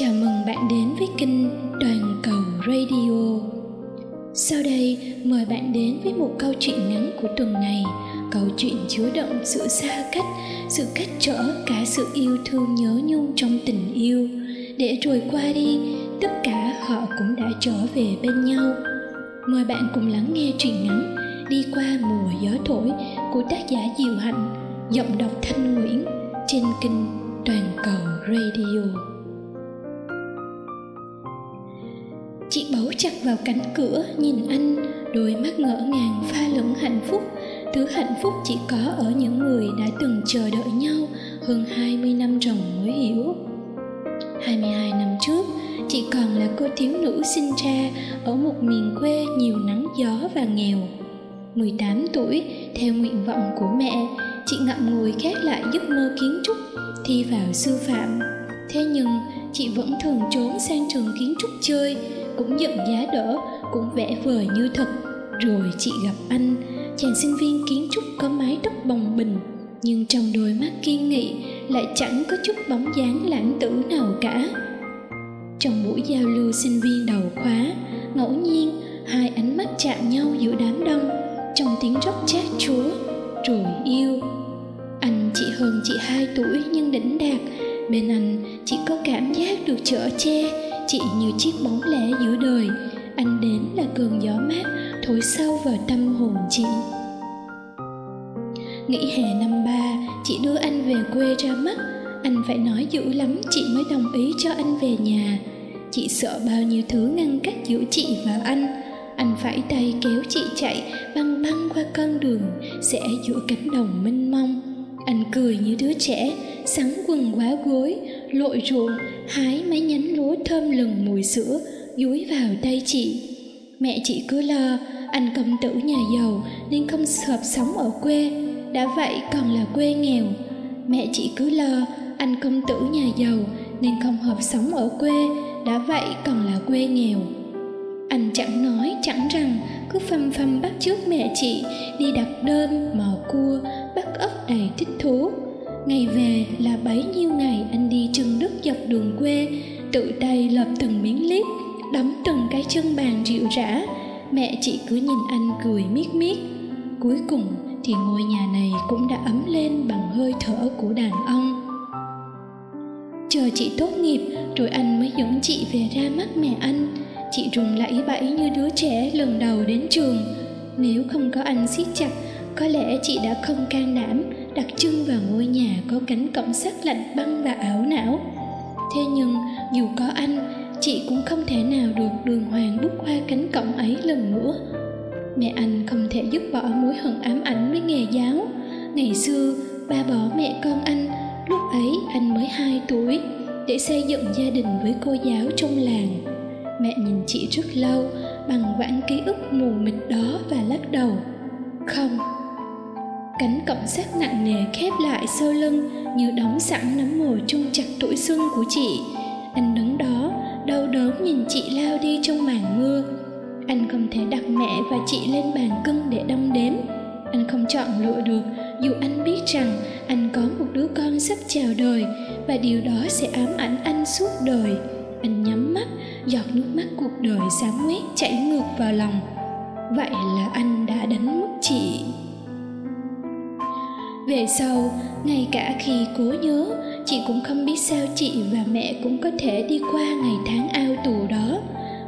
Chào mừng bạn đến với kênh Toàn cầu Radio. Sau đây, mời bạn đến với một câu chuyện ngắn của tuần này. Câu chuyện chứa đựng sự xa cách, sự cách trở cả sự yêu thương nhớ nhung trong tình yêu. Để rồi qua đi, tất cả họ cũng đã trở về bên nhau. Mời bạn cùng lắng nghe truyện ngắn Đi qua mùa gió thổi của tác giả Diệu Hạnh, giọng đọc Thanh Nguyễn trên kênh Toàn cầu Radio. Chị bấu chặt vào cánh cửa nhìn anh đôi mắt ngỡ ngàng pha lẫn hạnh phúc thứ hạnh phúc chỉ có ở những người đã từng chờ đợi nhau hơn 20 năm ròng mới hiểu 22 năm trước, chị còn là cô thiếu nữ sinh ra ở một miền quê nhiều nắng gió và nghèo. 18 tuổi, theo nguyện vọng của mẹ, chị ngậm ngùi khép lại giấc mơ kiến trúc, thi vào sư phạm. Thế nhưng, chị vẫn thường trốn sang trường kiến trúc chơi, cũng giận giá đỡ, cũng vẽ vời như thật. Rồi chị gặp anh, chàng sinh viên kiến trúc có mái tóc bồng bình nhưng trong đôi mắt kiên nghị lại chẳng có chút bóng dáng lãng tử nào cả. Trong buổi giao lưu sinh viên đầu khóa, ngẫu nhiên hai ánh mắt chạm nhau giữa đám đông, trong tiếng róc chát chúa, rồi yêu. Anh chỉ hơn chị hai tuổi nhưng đỉnh đạt, bên anh chỉ có cảm giác được chở che chị như chiếc bóng lẻ giữa đời. Anh đến là cơn gió mát, thổi sâu vào tâm hồn chị. Nghỉ hè năm ba, chị đưa anh về quê ra mắt. Anh phải nói dữ lắm, chị mới đồng ý cho anh về nhà. Chị sợ bao nhiêu thứ ngăn cách giữa chị và anh. Anh phải tay kéo chị chạy, băng băng qua con đường, sẽ giữa cánh đồng mênh mông. Anh cười như đứa trẻ, sắn quần quá gối lội ruộng hái mấy nhánh lúa thơm lừng mùi sữa, dúi vào tay chị. Mẹ chị cứ lo anh công tử nhà giàu nên không hợp sống ở quê, đã vậy còn là quê nghèo. Mẹ chị cứ lo anh công tử nhà giàu nên không hợp sống ở quê, đã vậy còn là quê nghèo. Anh chẳng nói, chẳng rằng, cứ phăm phăm bắt trước mẹ chị, đi đặt đơn, mò cua, bắt ốc đầy thích thú ngày về là bấy nhiêu ngày anh đi chân đất dọc đường quê, tự tay lợp từng miếng lít đấm từng cái chân bàn rượu rã. Mẹ chị cứ nhìn anh cười miết miết. Cuối cùng thì ngôi nhà này cũng đã ấm lên bằng hơi thở của đàn ông. Chờ chị tốt nghiệp, rồi anh mới dẫn chị về ra mắt mẹ anh. Chị rùng lẫy bẫy như đứa trẻ lần đầu đến trường. Nếu không có anh siết chặt, có lẽ chị đã không can đảm đặt chân vào ngôi nhà có cánh cổng sắt lạnh băng và ảo não. Thế nhưng, dù có anh, chị cũng không thể nào được đường hoàng bước qua cánh cổng ấy lần nữa. Mẹ anh không thể dứt bỏ mối hận ám ảnh với nghề giáo. Ngày xưa, ba bỏ mẹ con anh, lúc ấy anh mới hai tuổi, để xây dựng gia đình với cô giáo trong làng. Mẹ nhìn chị rất lâu, bằng vãn ký ức mù mịt đó và lắc đầu. Không cánh cổng sắt nặng nề khép lại sau lưng như đóng sẵn nắm mồ chung chặt tuổi xuân của chị. Anh đứng đó, đau đớn nhìn chị lao đi trong màn mưa. Anh không thể đặt mẹ và chị lên bàn cân để đong đếm. Anh không chọn lựa được, dù anh biết rằng anh có một đứa con sắp chào đời và điều đó sẽ ám ảnh anh suốt đời. Anh nhắm mắt, giọt nước mắt cuộc đời xám ngoét chảy ngược vào lòng. Vậy là anh đã đánh mất chị về sau, ngay cả khi cố nhớ, chị cũng không biết sao chị và mẹ cũng có thể đi qua ngày tháng ao tù đó.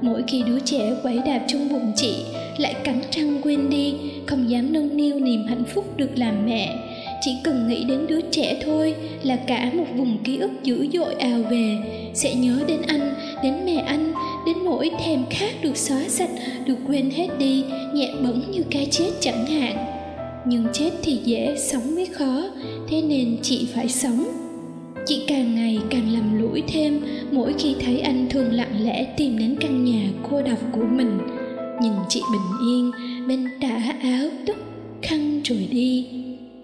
Mỗi khi đứa trẻ quẩy đạp trong bụng chị, lại cắn răng quên đi, không dám nâng niu niềm hạnh phúc được làm mẹ. Chỉ cần nghĩ đến đứa trẻ thôi là cả một vùng ký ức dữ dội ào về. Sẽ nhớ đến anh, đến mẹ anh, đến nỗi thèm khát được xóa sạch, được quên hết đi, nhẹ bẫng như cái chết chẳng hạn nhưng chết thì dễ sống mới khó, thế nên chị phải sống. Chị càng ngày càng lầm lũi thêm, mỗi khi thấy anh thường lặng lẽ tìm đến căn nhà cô độc của mình. Nhìn chị bình yên, bên tả áo túc khăn rồi đi.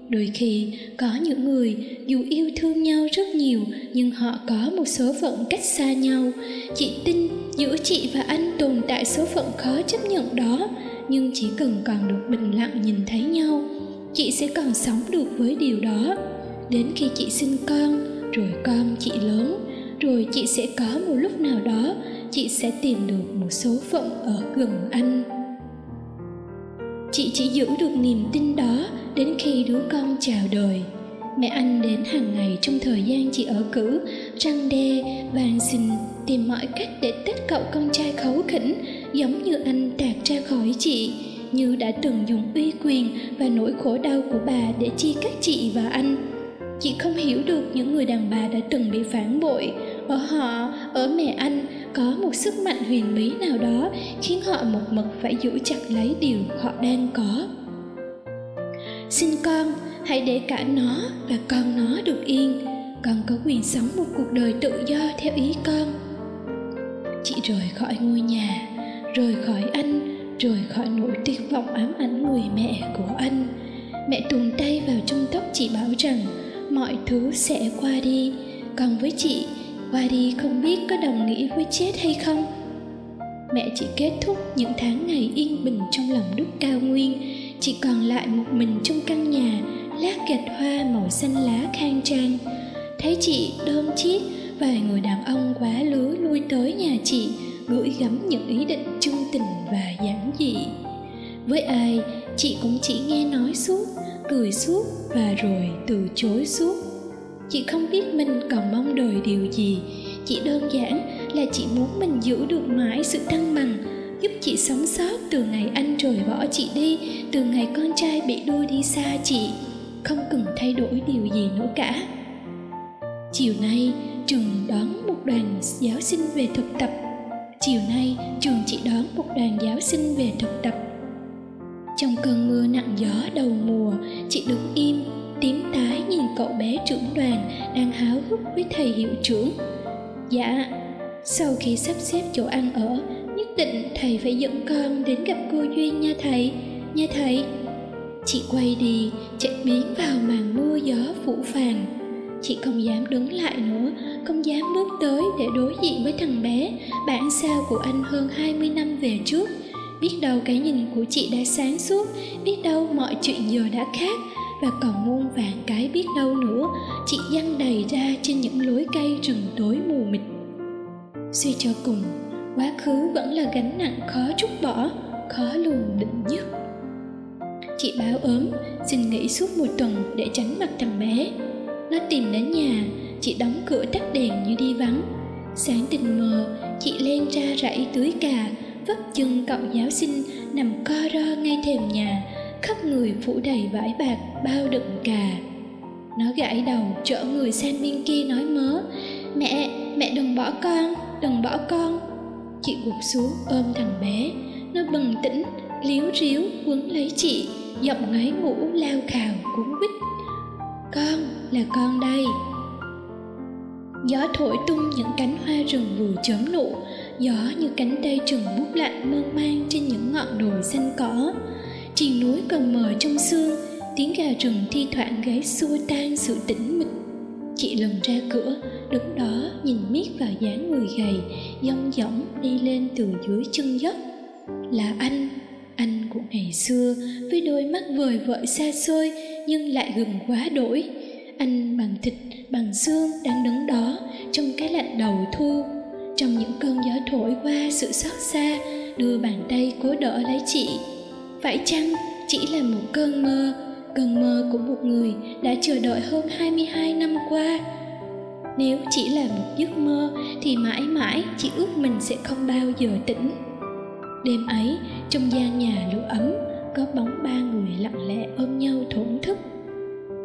Đôi khi, có những người dù yêu thương nhau rất nhiều, nhưng họ có một số phận cách xa nhau. Chị tin giữa chị và anh tồn tại số phận khó chấp nhận đó nhưng chỉ cần còn được bình lặng nhìn thấy nhau, chị sẽ còn sống được với điều đó. Đến khi chị sinh con, rồi con chị lớn, rồi chị sẽ có một lúc nào đó, chị sẽ tìm được một số phận ở gần anh. Chị chỉ giữ được niềm tin đó đến khi đứa con chào đời. Mẹ anh đến hàng ngày trong thời gian chị ở cử, răng đe van xin tìm mọi cách để tách cậu con trai khấu khỉnh giống như anh tạc ra khỏi chị. Như đã từng dùng uy quyền và nỗi khổ đau của bà để chia cắt chị và anh. Chị không hiểu được những người đàn bà đã từng bị phản bội. Ở họ, ở mẹ anh, có một sức mạnh huyền bí nào đó khiến họ một mực phải giữ chặt lấy điều họ đang có. Xin con, hãy để cả nó và con nó được yên. Con có quyền sống một cuộc đời tự do theo ý con. Chị rời khỏi ngôi nhà rời khỏi anh rời khỏi nỗi tuyệt vọng ám ảnh người mẹ của anh mẹ tuồn tay vào trong tóc chị bảo rằng, mọi thứ sẽ qua đi. Còn với chị, qua đi không biết có đồng nghĩa với chết hay không? Mẹ chỉ kết thúc những tháng ngày yên bình trong lòng đất cao nguyên. Chỉ còn lại một mình trong căn nhà, lát gạch hoa màu xanh lá khang trang. Thấy chị đơn chiếc vài người đàn ông quá lứa lui tới nhà chị gửi gắm những ý định chung tình và giản dị. Với ai, chị cũng chỉ nghe nói suốt, cười suốt và rồi từ chối suốt. Chị không biết mình còn mong đợi điều gì. Chỉ đơn giản là chị muốn mình giữ được mãi sự thăng bằng, giúp chị sống sót từ ngày anh rời bỏ chị đi, từ ngày con trai bị đưa đi xa chị, không cần thay đổi điều gì nữa cả. Chiều nay trường đón một đoàn giáo sinh về thực tập chiều nay, trường chị đón một đoàn giáo sinh về thực tập. Trong cơn mưa nặng gió đầu mùa, chị đứng im, tím tái nhìn cậu bé trưởng đoàn đang háo hức với thầy hiệu trưởng. Dạ sau khi sắp xếp chỗ ăn ở, nhất định thầy phải dẫn con đến gặp cô duyên nha thầy nha thầy. Chị quay đi, chạy biến vào màn mưa gió phủ phàng. Chị không dám đứng lại nữa không dám bước tới để đối diện với thằng bé. Bản sao của anh hơn 20 năm về trước. Biết đâu cái nhìn của chị đã sáng suốt, biết đâu mọi chuyện giờ đã khác, và còn muôn vàng cái biết đâu nữa. Chị dăng đầy ra trên những lối cây rừng tối mù mịt. Suy cho cùng, quá khứ vẫn là gánh nặng khó trút bỏ, khó lường định nhất. Chị báo ốm, xin nghỉ suốt một tuần để tránh mặt thằng bé. Nó tìm đến nhà chị đóng cửa tắt đèn như đi vắng. Sáng tình mờ, chị len ra rẫy tưới cà, vấp chân cậu giáo sinh, nằm co ro ngay thềm nhà khắp người phủ đầy vải bạc bao đựng cà. Nó gãi đầu, chở người sang bên kia nói mớ, mẹ mẹ đừng bỏ con, đừng bỏ con. Chị gục xuống ôm thằng bé. Nó bừng tỉnh liếu ríu quấn lấy chị, giọng ngáy ngủ lao khào cuốn quýt. Con, là con đây gió thổi tung những cánh hoa rừng vừa chớm nụ. Gió như cánh tay trừng bút lạnh mơn man trên những ngọn đồi xanh cỏ. Triền núi còn mờ trong sương tiếng gà rừng thi thoảng gáy xua tan sự tĩnh mịch. Chị lần ra cửa, đứng đó nhìn miết vào dáng người gầy dông dỏng đi lên từ dưới chân dốc. Là anh anh của ngày xưa, với đôi mắt vời vợi xa xôi nhưng lại gần quá đổi. Anh bằng thịt sương đang đứng đó trong cái lạnh đầu thu. Trong những cơn gió thổi qua sự xót xa, đưa bàn tay cố đỡ lấy chị. Phải chăng chỉ là một cơn mơ? Cơn mơ của một người đã chờ đợi hơn 22 năm qua. Nếu chỉ là một giấc mơ, thì mãi mãi chị ước mình sẽ không bao giờ tỉnh. Đêm ấy, trong gian nhà lửa ấm, có bóng ba người lặng lẽ ôm nhau thổn thức.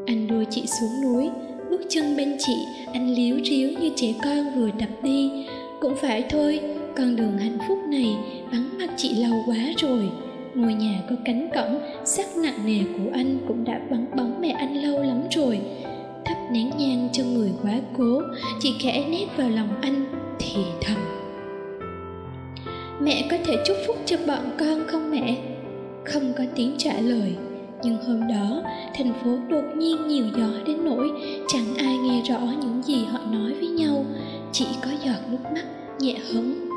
Anh đưa chị xuống núi bước chân bên chị, anh líu ríu như trẻ con vừa đập đi. Cũng phải thôi, con đường hạnh phúc này vắng mặt chị lâu quá rồi. Ngôi nhà có cánh cổng, sắc nặng nề của anh cũng đã vắng bóng mẹ anh lâu lắm rồi. Thắp nén nhang cho người quá cố, chị khẽ nét vào lòng anh, thì thầm. Mẹ có thể chúc phúc cho bọn con không mẹ? Không có tiếng trả lời nhưng hôm đó, thành phố đột nhiên nhiều gió đến nỗi chẳng ai nghe rõ những gì họ nói với nhau. Chỉ có giọt nước mắt nhẹ hứng.